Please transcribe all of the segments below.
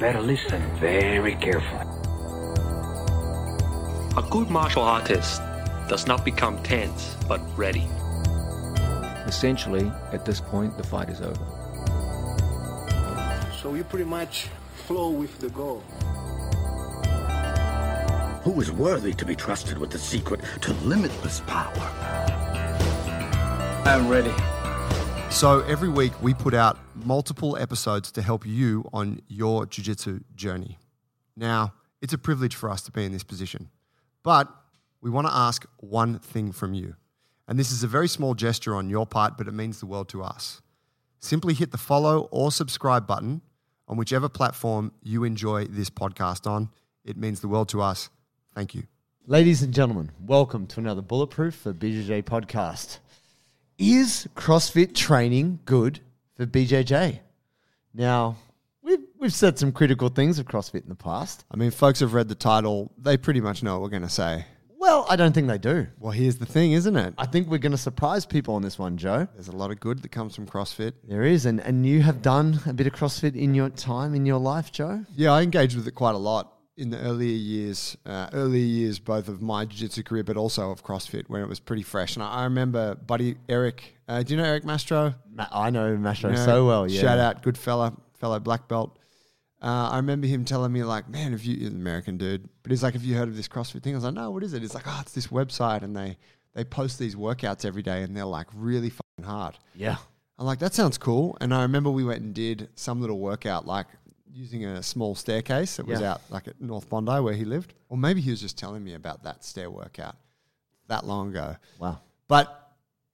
Better listen very carefully. A good martial artist does not become tense, but ready. Essentially, at this point, the fight is over. So you pretty much flow with the goal. Who is worthy to be trusted with the secret to limitless power? I'm ready. So every week we put out multiple episodes to help you on your jiu-jitsu journey. Now, it's a privilege for us to be in this position. But we want to ask one thing from you. And this is a very small gesture on your part, but it means the world to us. Simply hit the follow or subscribe button on whichever platform you enjoy this podcast on. It means the world to us. Thank you. Ladies and gentlemen, welcome to another Bulletproof for BJJ podcast. Is CrossFit training good for BJJ? Now, we've, we've said some critical things of CrossFit in the past. I mean, folks have read the title. They pretty much know what we're going to say. Well, I don't think they do. Well, here's the thing, isn't it? I think we're going to surprise people on this one, Joe. There's a lot of good that comes from CrossFit. There is, and, and you have done a bit of CrossFit in your time, in your life, Joe? Yeah, I engaged with it quite a lot in the earlier years, uh, earlier years both of my jiu-jitsu career, but also of CrossFit when it was pretty fresh. And I, I remember buddy Eric. Uh, do you know Eric Mastro? Ma- I know Mastro You know, so well, yeah. Shout out, good fella, fellow black belt. Uh, I remember him telling me like, man, if you he's an American dude, but he's like, have you heard of this CrossFit thing? I was like, no, what is it? It's like, oh, it's this website, and they they post these workouts every day, and they're like really fucking hard. Yeah. I'm like, that sounds cool. And I remember we went and did some little workout, like using a small staircase that was Yeah. out like at North Bondi where he lived. Or maybe he was just telling me about that stair workout that long ago. Wow. But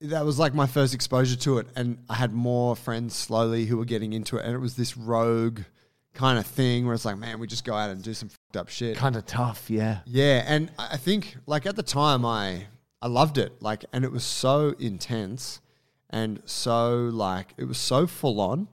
that was like my first exposure to it. And I had more friends slowly who were getting into it. And it was this rogue kind of thing where it's like, man, we just go out and do some fucked up shit. Kind of tough, yeah. Yeah, and I I think like at the time I I loved it. Like and it was so intense and so like it was so full on.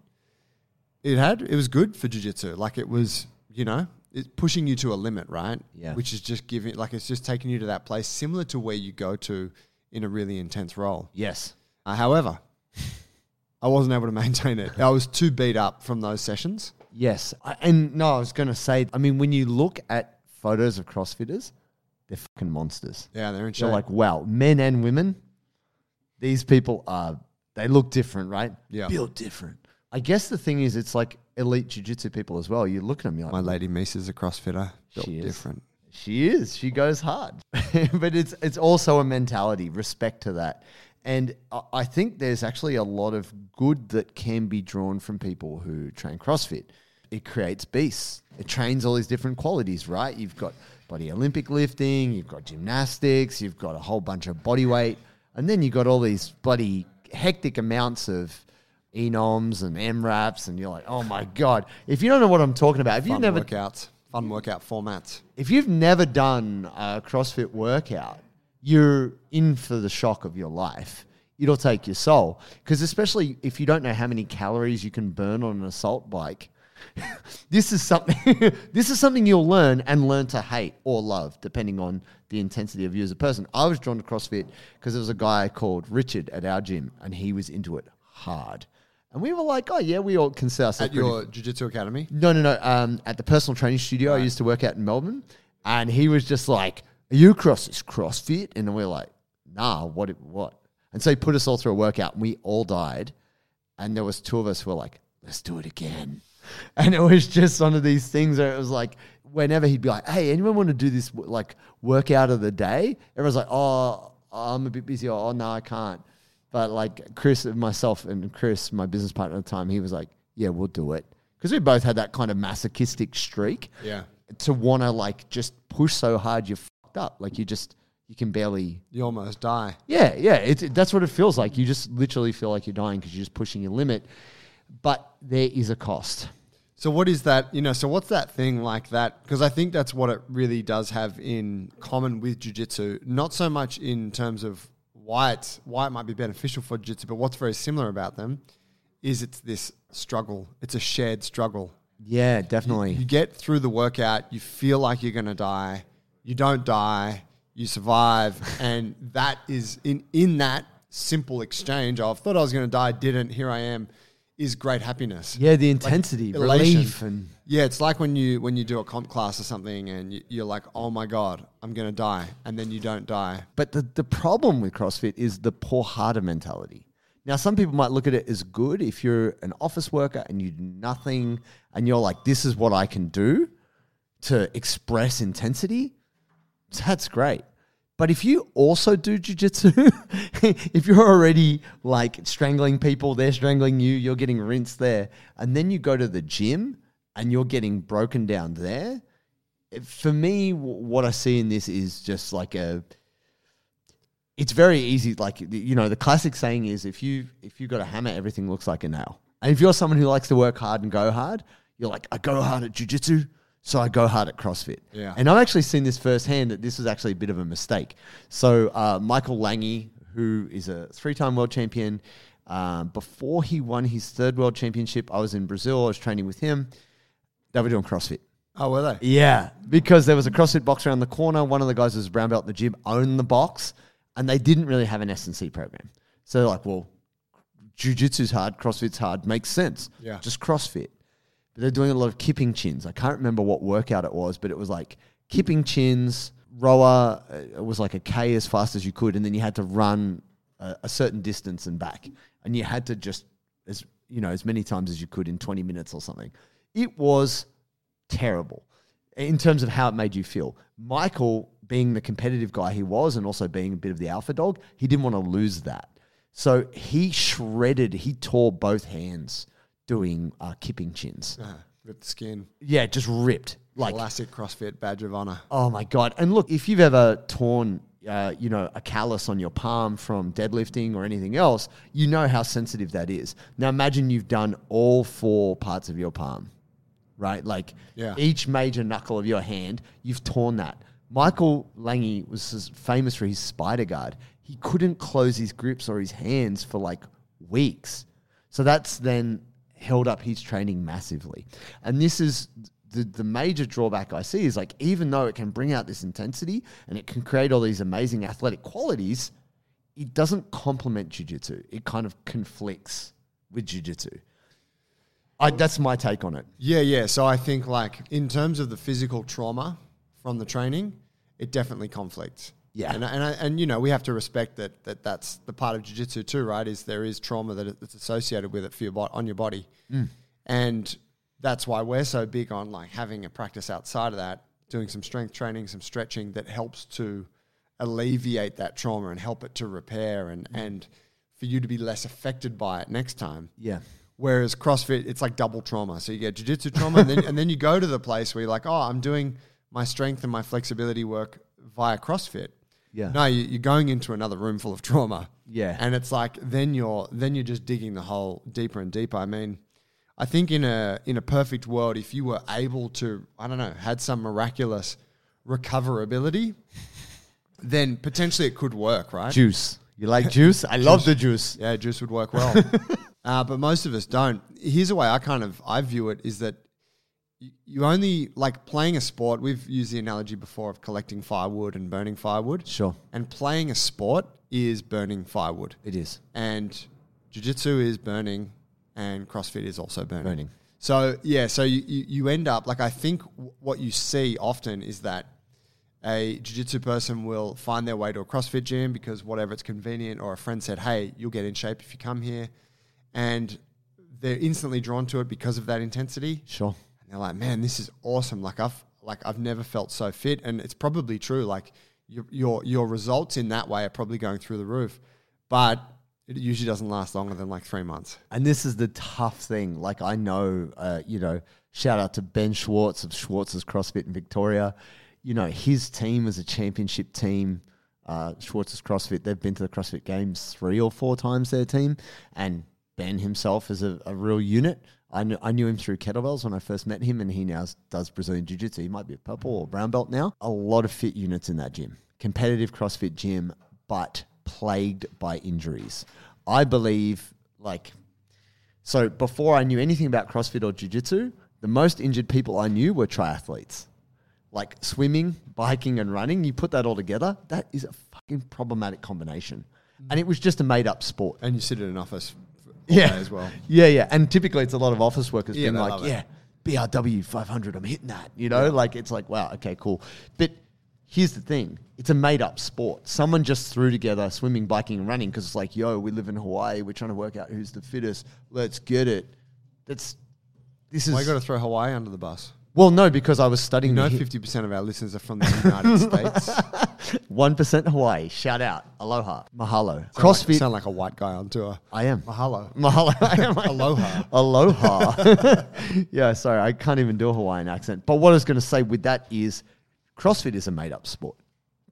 It had it was good for jiu-jitsu. Like it was, you know, it's pushing you to a limit, right? Yeah. Which is just giving like it's just taking you to that place similar to where you go to in a really intense role. Yes. Uh, however, I wasn't able to maintain it. I was too beat up from those sessions. Yes. I, and no, I was going to say, I mean, when you look at photos of CrossFitters, they're fucking monsters. Yeah, they're in shape. You're like, wow, men and women, these people are, they look different, right? Yeah. Built different. I guess the thing is, it's like elite jiu-jitsu people as well. You look at them, you're like, my lady Misa's a CrossFitter. Built She is. different. She is. She goes hard. but it's it's also a mentality, respect to that. And I- I think there's actually a lot of good that can be drawn from people who train CrossFit. It creates beasts. It trains all these different qualities, right? You've got body Olympic lifting, you've got gymnastics, you've got a whole bunch of body weight, and then you've got all these bloody hectic amounts of EMOMs and AMRAPs, and you're like, oh my god! If you don't know what I'm talking about, if you've fun never workouts, fun workout formats. if you've never done a CrossFit workout, you're in for the shock of your life. It'll take your soul. Because especially if you don't know how many calories you can burn on an assault bike, this is something this is something you'll learn and learn to hate or love, depending on the intensity of you as a person. I was drawn to CrossFit because there was a guy called Richard at our gym and he was into it hard. And we were like, oh yeah, we all consider ourselves At pretty your jiu-jitsu academy? no, no, no. Um, at the personal training studio I used to work at in Melbourne, and he was just like, "Are you across this CrossFit?" And we're like, "Nah, what? What?" And so he put us all through a workout, and we all died. And there was two of us who were like, "Let's do it again." And it was just one of these things where it was like, whenever he'd be like, "Hey, anyone want to do this like workout of the day?" Everyone's like, "Oh, I'm a bit busy," or "Oh, no, I can't." But like Chris, myself, and Chris, my business partner at the time, he was like, "Yeah, we'll do it," because we both had that kind of masochistic streak Yeah. to want to like just push so hard you're fucked up, like you just you can barely. You almost die. Yeah, yeah, it's it, that's what it feels like. You just literally feel like you're dying because you're just pushing your limit. But there is a cost. So what is that? You know, so what's that thing like that? Because I think that's what it really does have in common with jiu-jitsu. Not so much in terms of why it's why it might be beneficial for jiu-jitsu, but what's very similar about them is it's this struggle. It's a shared struggle. Yeah, definitely. You get through the workout, you feel like you're going to die, you don't die, you survive, and that is in in that simple exchange of thought I was going to die, didn't, here I am, is great happiness. Yeah, the intensity, elation. relief, and Yeah, it's like when you when you do a comp class or something and you, you're like, oh my god, I'm gonna die, and then you don't die. But the, the problem with CrossFit is the poor harder mentality. Now, some people might look at it as good if you're an office worker and you do nothing and you're like, this is what I can do to express intensity. That's great. But if you also do jujitsu, if you're already like strangling people, they're strangling you, you're getting rinsed there, and then you go to the gym and you're getting broken down there, for me, what I see in this is just like a. It's very easy. Like you know, the classic saying is, if you if you've got a hammer, everything looks like a nail. And if you're someone who likes to work hard and go hard, you're like, I go hard at jujitsu, so I go hard at CrossFit. Yeah. And I've actually seen this firsthand that this was actually a bit of a mistake. So uh, Michael Langhi, who is a three-time world champion, um, before he won his third world championship, I was in Brazil. I was training with him. They were doing CrossFit. Oh, were they? Yeah, because there was a CrossFit box around the corner. One of the guys was a brown belt in the gym, owned the box, and they didn't really have an S and C program. So they're like, well, jujitsu's hard, CrossFit's hard, makes sense. Yeah. just CrossFit. But they're doing a lot of kipping chins. I can't remember what workout it was, but it was like kipping chins, rower. uh, It was like a K as fast as you could, and then you had to run a, a certain distance and back, and you had to just as you know as many times as you could in twenty minutes or something. It was terrible in terms of how it made you feel. Michael, being the competitive guy he was, and also being a bit of the alpha dog, he didn't want to lose that. So he shredded, he tore both hands doing uh, kipping chins. Uh, ripped skin. Yeah, just ripped. Like, Classic CrossFit badge of honor. oh my God. And look, if you've ever torn, uh, you know, a callus on your palm from deadlifting or anything else, you know how sensitive that is. Now imagine you've done all four parts of your palm, right? Like Yeah. each major knuckle of your hand, you've torn that. Michael Langhi was famous for his spider guard. He couldn't close his grips or his hands for like weeks. So that's then held up his training massively. And this is the, the major drawback I see is like, even though it can bring out this intensity and it can create all these amazing athletic qualities, it doesn't complement jujitsu. It kind of conflicts with jujitsu. I, that's my take on it. Yeah, yeah. So I think like in terms of the physical trauma from the training, it definitely conflicts. Yeah. and and, I, and you know we have to respect that that that's the part of jiu-jitsu too, right? Is there is trauma that that's associated with it for your bo- on your body, mm. and that's why we're so big on like having a practice outside of that, doing some strength training, some stretching that helps to alleviate that trauma and help it to repair and mm. and for you to be less affected by it next time. Yeah. Whereas CrossFit, it's like double trauma. So you get jiu-jitsu trauma, and then, and then you go to the place where you're like, oh, I'm doing my strength and my flexibility work via CrossFit. Yeah. No, you, you're going into another room full of trauma. Yeah. And it's like then you're then you're just digging the hole deeper and deeper. I mean, I think in a in a perfect world, if you were able to, I don't know, had some miraculous recoverability, then potentially it could work, right? Juice. You like juice? I love the juice. Yeah, juice would work well. uh, but most of us don't. Here's the way I kind of I view it is that you only like playing a sport. We've used the analogy before of collecting firewood and burning firewood. Sure. And playing a sport is burning firewood. It is. And jiu-jitsu is burning and CrossFit is also burning. Burning. So, yeah, so you, you, you end up like I think w- what you see often is that a jiu-jitsu person will find their way to a CrossFit gym because whatever it's convenient or a friend said, "Hey, you'll get in shape if you come here." And they're instantly drawn to it because of that intensity. Sure. And they're like, "Man, this is awesome. Like I've like I've never felt so fit." And it's probably true. Like your your your results in that way are probably going through the roof. But it usually doesn't last longer than like 3 months. And this is the tough thing. Like I know, uh, you know, shout out to Ben Schwartz of Schwartz's CrossFit in Victoria. You know, his team is a championship team. Uh, Schwartz's CrossFit, they've been to the CrossFit Games three or four times. Their team, and Ben himself is a, a real unit. I knew, I knew him through kettlebells when I first met him, and he now does Brazilian Jiu Jitsu. He might be a purple or brown belt now. A lot of fit units in that gym, competitive CrossFit gym, but plagued by injuries. I believe, like, so before I knew anything about CrossFit or Jiu Jitsu, the most injured people I knew were triathletes. Like swimming, biking, and running, you put that all together, that is a fucking problematic combination. And it was just a made up sport. And you sit in an office yeah, as well. Yeah, yeah. And typically it's a lot of office workers Yeah, being they like, love it. yeah, BRW 500, I'm hitting that. You know, like it's like, wow, okay, cool. But here's the thing it's a made up sport. Someone just threw together swimming, biking, and running because it's like, yo, we live in Hawaii. We're trying to work out who's the fittest. Let's get it. That's, this is. Why you got to throw Hawaii under the bus? Well, no, because I was studying You know, fifty percent of our listeners are from the United States. one percent Hawaii. Shout out, aloha, mahalo, Sound CrossFit. like, sound like a white guy on tour. I am. Mahalo. Mahalo. I am. Aloha. Aloha. yeah, sorry, I can't even do a Hawaiian accent. But what I was going to say with that is CrossFit is a made up sport.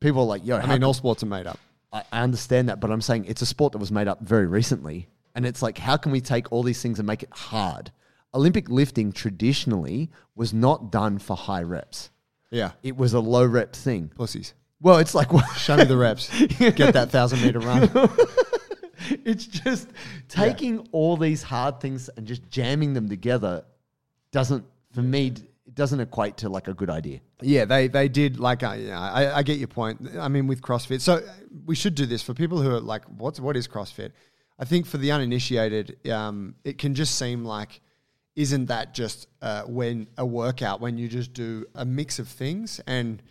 People are like, yo, I mean, all sports are made up. I, I understand that, but I'm saying it's a sport that was made up very recently. And it's like, how can we take all these things and make it hard? Olympic lifting traditionally was not done for high reps. Yeah. It was a low rep thing. Pussies. Well, it's like, Show me the reps. Get that thousand meter run. it's just taking all these hard things and just jamming them together doesn't, for me, it doesn't equate to like a good idea. Yeah, they they did like uh, yeah, I, I get your point. I mean, with CrossFit, so we should do this for people who are like, what's what is CrossFit? I think for the uninitiated, um, it can just seem like, isn't that just uh, when a workout when you just do a mix of things and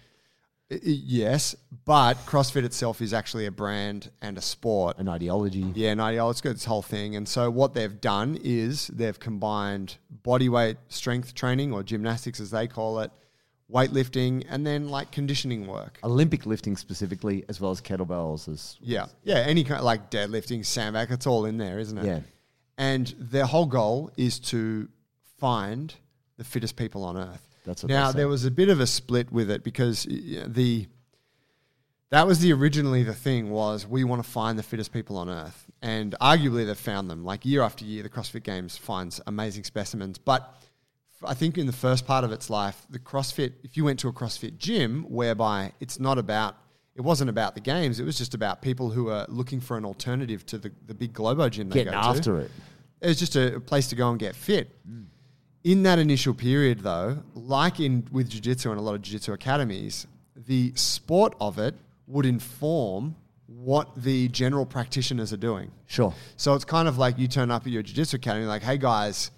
i- i- yes, but CrossFit itself is actually a brand and a sport. An ideology. Yeah, no, yeah, let's go this whole thing. And so what they've done is they've combined body weight strength training or gymnastics as they call it, weightlifting, and then like conditioning work. Olympic lifting specifically, as well as kettlebells. As Yeah, yeah, any kind of like deadlifting, sandbag, it's all in there, isn't it? Yeah. And their whole goal is to find the fittest people on earth. That's now there was a bit of a split with it because the that was the originally the thing was we want to find the fittest people on earth, and arguably they've found them. Like year after year, the CrossFit Games finds amazing specimens, but I think in the first part of its life, the CrossFit, if you went to a CrossFit gym, whereby it's not about, it wasn't about the games, it was just about people who are looking for an alternative to the, the big Globo gym they getting go after to. it. It was just a, a place to go and get fit. In that initial period, though, like in with jiu-jitsu and a lot of jiu-jitsu academies, the sport of it would inform what the general practitioners are doing. Sure. So it's kind of like you turn up at your jiu-jitsu academy, like, hey guys,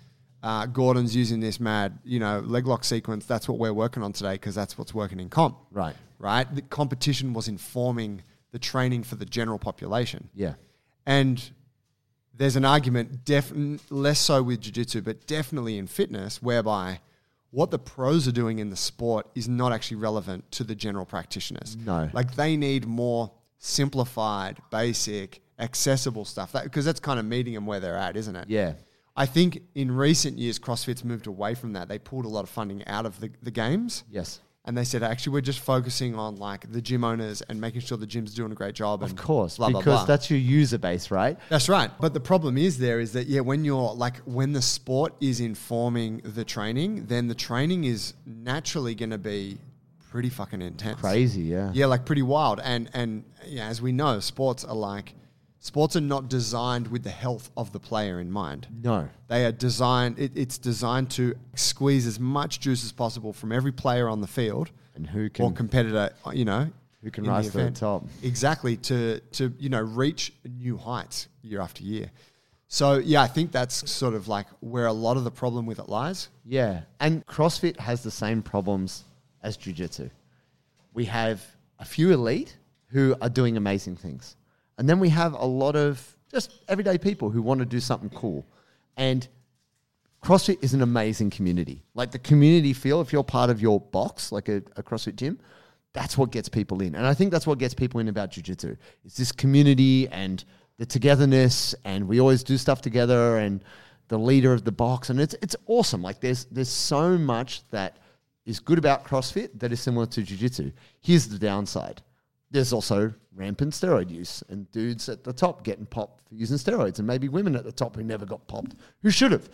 uh, Gordon's using this mad, you know, leg lock sequence. That's what we're working on today because that's what's working in comp. Right. Right. The competition was informing the training for the general population. Yeah. And there's an argument, def- less so with jiu-jitsu, but definitely in fitness, whereby what the pros are doing in the sport is not actually relevant to the general practitioners. No. Like they need more simplified, basic, accessible stuff. Because that's kind of meeting them where they're at, isn't it? Yeah. I think in recent years, CrossFit's moved away from that. They pulled a lot of funding out of the, the games. Yes. And they said, actually, we're just focusing on like the gym owners and making sure the gym's doing a great job. Of course, blah, blah, because blah. that's your user base, right? That's right. But the problem is there is that yeah, when you're like when the sport is informing the training, then the training is naturally going to be pretty fucking intense. Crazy, yeah. Yeah, like pretty wild. And and yeah, as we know, sports are like sports are not designed with the health of the player in mind. No. They are designed it, it's designed to squeeze as much juice as possible from every player on the field And who can. or competitor, you know, Who can rise to the top. Exactly to to you know reach new heights year after year. So yeah, I think that's sort of like where a lot of the problem with it lies. Yeah. And CrossFit has the same problems as Jiu Jitsu. We have a few elite who are doing amazing things. And then we have a lot of just everyday people who want to do something cool. And CrossFit is an amazing community. Like the community feel, if you're part of your box, like a, a CrossFit gym, that's what gets people in. And I think that's what gets people in about jujitsu. It's this community and the togetherness, and we always do stuff together, and the leader of the box, and it's it's awesome. Like there's there's so much that is good about CrossFit that is similar to jujitsu. Here's the downside. There's also rampant steroid use and dudes at the top getting popped for using steroids, and maybe women at the top who never got popped, who should have.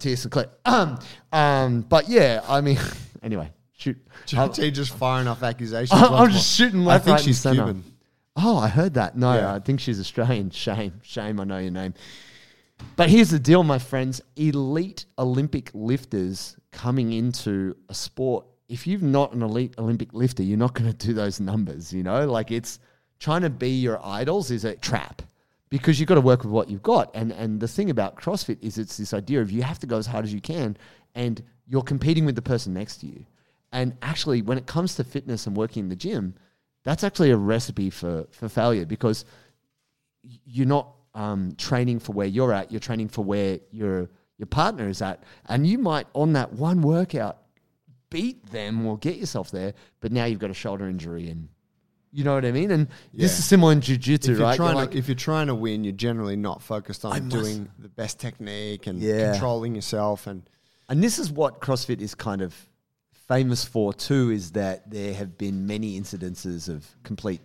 Tia-Clair. Um, um, but yeah, I mean, anyway, shoot. JT just firing off accusations. I'm just more. shooting I think right, she's. Cuban. Oh, I heard that. No, Yeah. I think she's Australian. Shame, shame. I know your name. But here's the deal, my friends: elite Olympic lifters coming into a sport. If you're not an elite Olympic lifter, you're not going to do those numbers. You know, like it's trying to be your idols is a trap because you've got to work with what you've got. And and the thing about CrossFit is it's this idea of you have to go as hard as you can, and you're competing with the person next to you. And actually, when it comes to fitness and working in the gym, that's actually a recipe for for failure because you're not um, training for where you're at. You're training for where your your partner is at, and you might on that one workout beat them or get yourself there, but now you've got a shoulder injury and. You know what I mean? And this is similar in jiu-jitsu, if you're right? trying You're to if you're trying to win, you're generally not focused I on must- doing the best technique and Yeah. controlling yourself and And this is what CrossFit is kind of famous for too, is that there have been many incidences of complete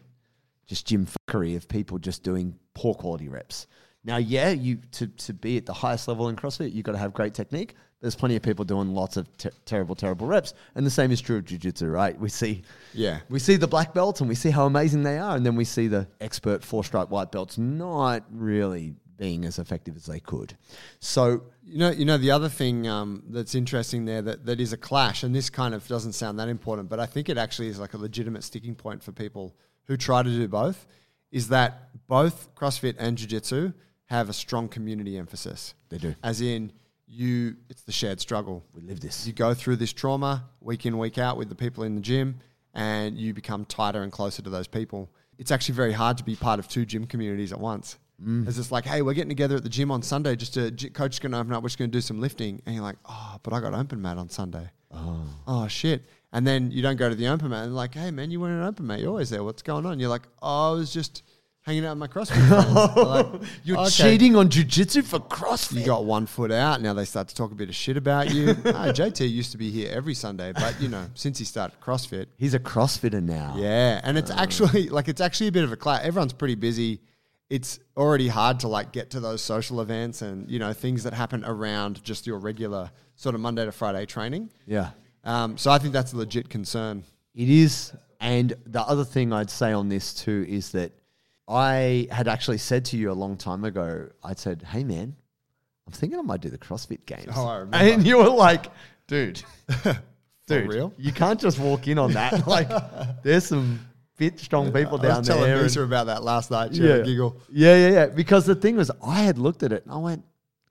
just gym fuckery of people just doing poor quality reps. Now, yeah, you to, to be at the highest level in CrossFit, you've got to have great technique. There's plenty of people doing lots of ter- terrible, terrible reps, and the same is true of jiu-jitsu, right? We see, Yeah. we see the black belts and we see how amazing they are, and then we see the expert four-stripe white belts not really being as effective as they could. So You know, you know the other thing um, that's interesting there that, that is a clash, and this kind of doesn't sound that important, but I think it actually is like a legitimate sticking point for people who try to do both. Is that both CrossFit and Jiu Jitsu have a strong community emphasis? They do. As in, you, it's the shared struggle. we live this. You go through this trauma week in, week out with the people in the gym, and you become tighter and closer to those people. It's actually very hard to be part of two gym communities at once. Mm. It's just like, hey, we're getting together at the gym on Sunday. Just gy- coach is going to open up. We're just going to do some lifting, and you're like, oh, but I got open mat on Sunday. Oh, oh shit. And then you don't go to the open mat, and like, hey man, you weren't an open mat. You're always there. What's going on? You're like, oh, I was just hanging out with my CrossFit friends. They're like, You're "Okay." cheating on jiu-jitsu for CrossFit. You got one foot out. Now they start to talk a bit of shit about you. Ah, JT used to be here every Sunday, but you know, since he started CrossFit, He's a CrossFitter now. yeah, and it's actually like it's actually a bit of a class. Everyone's pretty busy. It's already hard to like get to those social events and you know things that happen around just your regular sort of Monday to Friday training. Yeah. Um, so I think that's a legit concern. It is. And the other thing I'd say on this too is that I had actually said to you a long time ago, I'd said, hey man, I'm thinking I might do the CrossFit games. Oh, I remember. And you were like, dude, dude, real? you can't just walk in on that. like, there's some fit, strong people I down was telling there. and- Lisa about that last night. She a giggle. Yeah, yeah, yeah. Because the thing was, I had looked at it and I went,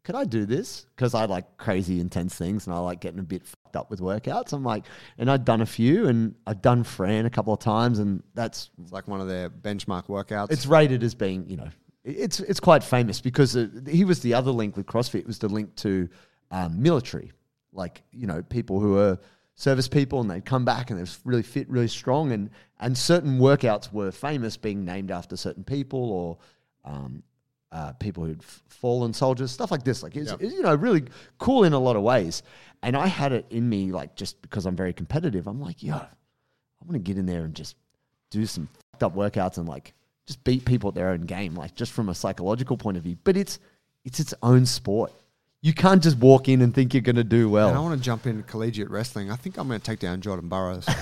could I do this? Because I like crazy intense things and I like getting a bit fucked up with workouts. I'm like, and I'd done a few and I'd done Fran a couple of times and that's, It's like one of their benchmark workouts. it's rated as being, you know, it's, it's quite famous because uh, he was the other link with CrossFit was the link to um, military. Like, you know, people who are service people and they'd come back and they're really fit, really strong. And, and certain workouts were famous being named after certain people or um, uh, people who'd f- fallen soldiers, stuff like this. Like, it's, Yep. it's, you know, really cool in a lot of ways. And I had it in me, like, just because I'm very competitive, I'm like, yo, I want to get in there and just do some fucked up workouts and like just beat people at their own game, like just from a psychological point of view. But it's it's its own sport. You can't just walk in and think you're going to do and I well. want to jump into collegiate wrestling. I think I'm going to take down Jordan Burroughs.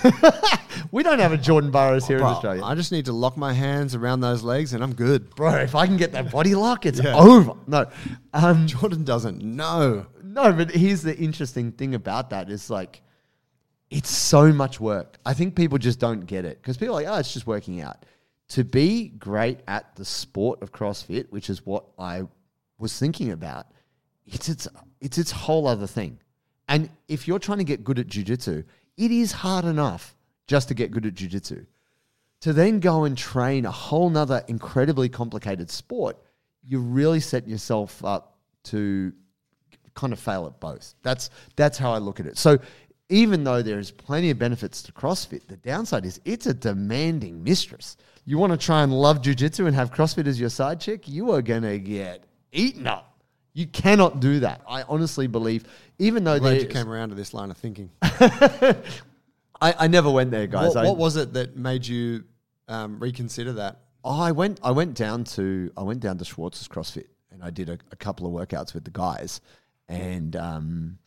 We don't have a Jordan Burroughs here in Australia. I just need to lock my hands around those legs and I'm good. Bro, if I can get that body lock, it's Yeah. over. No, um, Jordan doesn't know. no, but here's the interesting thing about that is like, it's so much work. I think people just don't get it because people are like, oh, it's just working out. To be great at the sport of CrossFit, which is what I was thinking about, it's its it's its whole other thing. And if you're trying to get good at jujitsu, it is hard enough just to get good at jujitsu. To then go and train a whole nother incredibly complicated sport, you're really setting yourself up to kind of fail at both. That's that's how I look at it. So even though there's plenty of benefits to CrossFit, the downside is it's a demanding mistress. You want to try and love jujitsu and have CrossFit as your side chick, you are gonna get eaten up. You cannot do that. I honestly believe, even though Glad you came around to this line of thinking. I, I never went there, guys. What, I, what was it that made you um, reconsider that? Oh, I went. I went down to. I went down to Schwartz's CrossFit, and I did a, a couple of workouts with the guys, and um,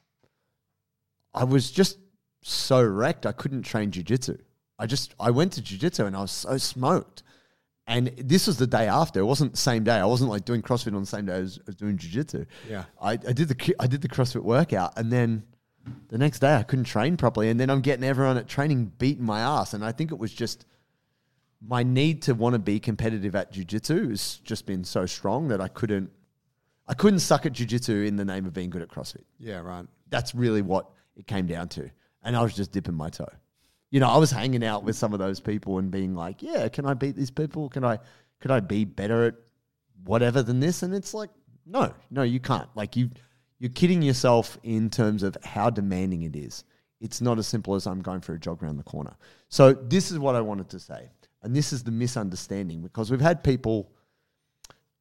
I was just so wrecked. I couldn't train jujitsu. I just. I went to jujitsu, and I was so smoked. And this was the day after. It wasn't the same day. I wasn't like doing CrossFit on the same day as, as doing jujitsu. Yeah. I, I did the I did the CrossFit workout, and then the next day I couldn't train properly, and then I'm getting everyone at training beating my ass, and I think it was just my need to want to be competitive at jujitsu has just been so strong that I couldn't I couldn't suck at jujitsu in the name of being good at CrossFit. Yeah, right. That's really what it came down to. And I was just dipping my toe. You know, I was hanging out with some of those people and being like, yeah, can I beat these people? Can I could I be better at whatever than this? And it's like, no, no, you can't. Like you you're kidding yourself in terms of how demanding it is. It's not as simple as I'm going for a jog around the corner. So this is what I wanted to say. And this is the misunderstanding because we've had people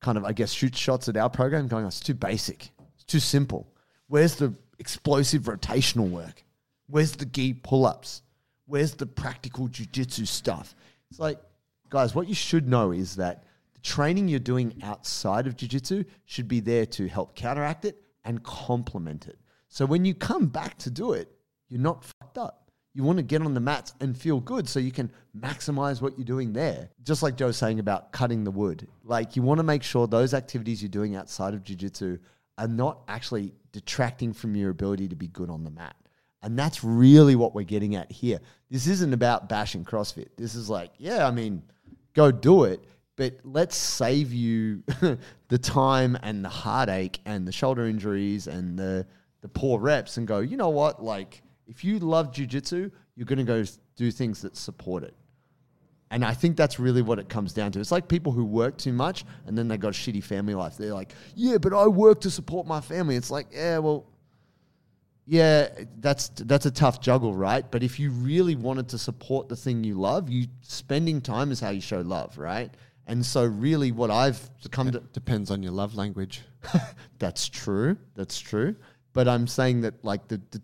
kind of, I guess, shoot shots at our program going, oh, it's too basic. It's too simple. Where's the explosive rotational work? Where's the gi pull ups? Where's the practical jujitsu stuff? It's like, guys, what you should know is that the training you're doing outside of jujitsu should be there to help counteract it and complement it. So when you come back to do it, you're not fucked up. You want to get on the mats and feel good so you can maximize what you're doing there. Just like Joe's saying about cutting the wood. Like you want to make sure those activities you're doing outside of jiu-jitsu are not actually detracting from your ability to be good on the mat. And that's really what we're getting at here. This isn't about bashing CrossFit. This is like, yeah, I mean, go do it, but let's save you the time and the heartache and the shoulder injuries and the the poor reps and go, you know what? Like, if you love jujitsu, you're going to go do things that support it. And I think that's really what it comes down to. It's like people who work too much and then they got a shitty family life. They're like, yeah, but I work to support my family. It's like, yeah, well, yeah, that's that's a tough juggle, right? But if you really wanted to support the thing you love, you spending time is how you show love, right? And so, really, what I've come to Depends on your love language. that's true. That's true. But I'm saying that like the, the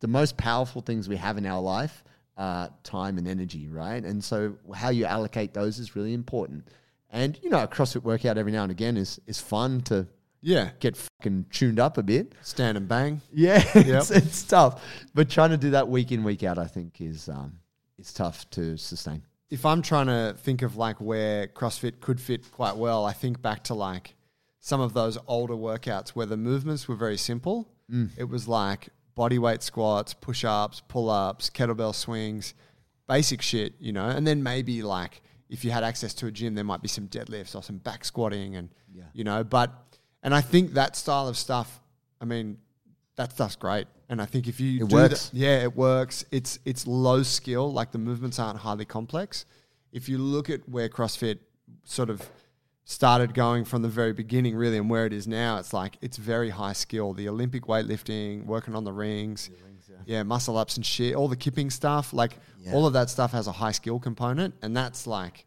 the most powerful things we have in our life are time and energy, right? And so how you allocate those is really important. And you know, a CrossFit workout every now and again is is fun to Yeah. get fucking tuned up a bit. Stand and bang. Yeah, it's, it's tough. But trying to do that week in week out, I think is um, it's tough to sustain. if I'm trying to think of like where CrossFit could fit quite well, I think back to like some of those older workouts where the movements were very simple. It was like body weight squats, push ups, pull ups, kettlebell swings, basic shit, you know, and then maybe like if you had access to a gym, there might be some deadlifts or some back squatting and, you know, but, and I think that style of stuff, I mean, that stuff's great. And I think if you It do works. that- yeah, it works. It's it's low skill, like the movements aren't highly complex. If you look at where CrossFit sort of started going from the very beginning, really, and where it is now, it's like it's very high skill. The Olympic weightlifting, working on the rings, yeah. muscle ups and shit, all the kipping stuff, like all of that stuff has a high skill component, and that's like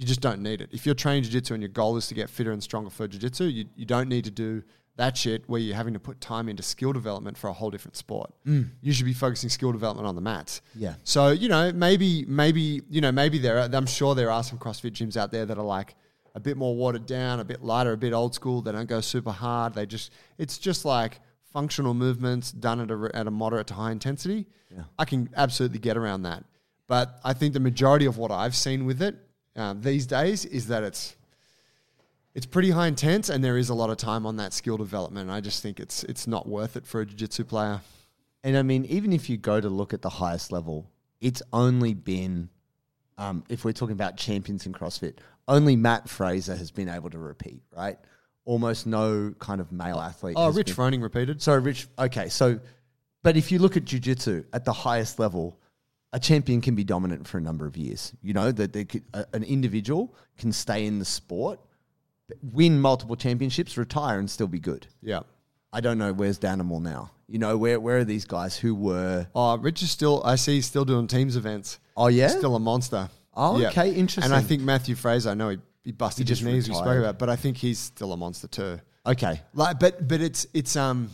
you just don't need it. If you're training jiu-jitsu and your goal is to get fitter and stronger for jiu-jitsu, you, you don't need to do that shit where you're having to put time into skill development for a whole different sport. Mm. You should be focusing skill development on the mats. Yeah. So, you know, maybe maybe, you know, maybe there are, I'm sure there are some CrossFit gyms out there that are like a bit more watered down, a bit lighter, a bit old school. They don't go super hard. They just it's just like functional movements done at a, at a moderate to high intensity. Yeah. I can absolutely get around that. But I think the majority of what I've seen with it um, these days is that it's it's pretty high intense and there is a lot of time on that skill development. I just think it's it's not worth it for a jiu-jitsu player. And I mean, even if you go to look at the highest level, it's only been, um, if we're talking about champions in CrossFit, only Matt Fraser has been able to repeat, right? Almost no kind of male athlete. Oh, has Rich been- Froning repeated. So Rich, okay, so, but if you look at jujitsu at the highest level, a champion can be dominant for a number of years. You know that they could, a, an individual can stay in the sport, win multiple championships, retire, and still be good. Yeah. I don't know where's Danimal now. You know where where are these guys who were? Oh, Rich is still I see he's still doing teams events. Oh yeah, Still a monster. Oh, Yeah. okay, interesting. And I think Matthew Fraser, I know he, he busted He his knees, we spoke about, but I think he's still a monster too. okay. Like, but but it's it's um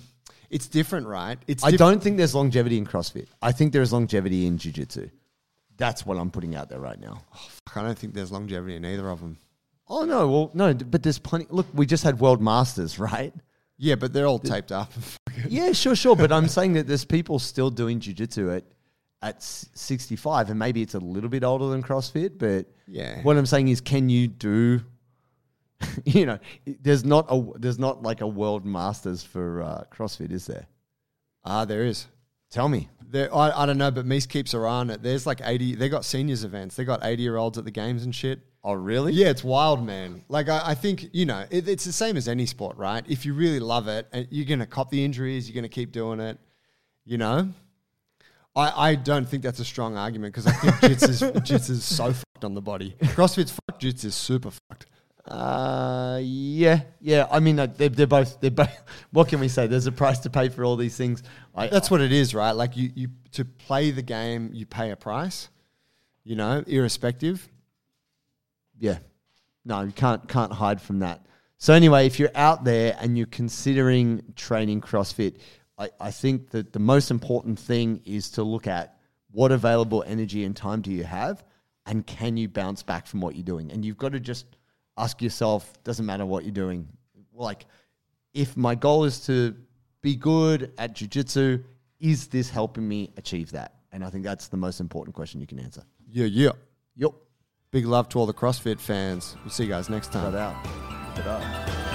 it's different, right? It's I diff- don't think there's longevity in CrossFit. I think there is longevity in jiu-jitsu. That's what I'm putting out there right now. Oh, fuck, I don't think there's longevity in either of them. Oh no, well no, but there's plenty. Look, we just had World Masters, right? Yeah, but they're all taped up. Yeah, sure, sure. But I'm saying that there's people still doing jiu-jitsu at at 65, and maybe it's a little bit older than CrossFit. But Yeah. what I'm saying is, can you do? you know, there's not a there's not like a world masters for uh, CrossFit, is there? ah, there is. Tell me. There, I, I don't know, but Mies keeps her on it. There's like 80, they got seniors events. They got 80 year olds at the games and shit. Oh, really? Yeah, it's wild, man. Like, I, I think, you know, it, it's the same as any sport, right? If you really love it, you're going to cop the injuries, you're going to keep doing it, you know? I, I don't think that's a strong argument because I think jits is, jits is so fucked on the body. CrossFit's fucked, jits is super fucked. Uh, yeah, yeah. I mean, uh, they're, they're both. They're both. What can we say? There's a price to pay for all these things. I, That's what it is, right? Like, you, you to play the game, you pay a price, you know, irrespective. yeah. No, you can't can't hide from that. So anyway, if you're out there and you're considering training CrossFit, I, I think that the most important thing is to look at what available energy and time do you have, and can you bounce back from what you're doing? And you've got to just ask yourself, doesn't matter what you're doing. Like, if my goal is to be good at jujitsu, is this helping me achieve that? And I think that's the most important question you can answer. Yeah, yeah. Yep. Big love to all the CrossFit fans. We'll see you guys next time. Cut out. Cut out.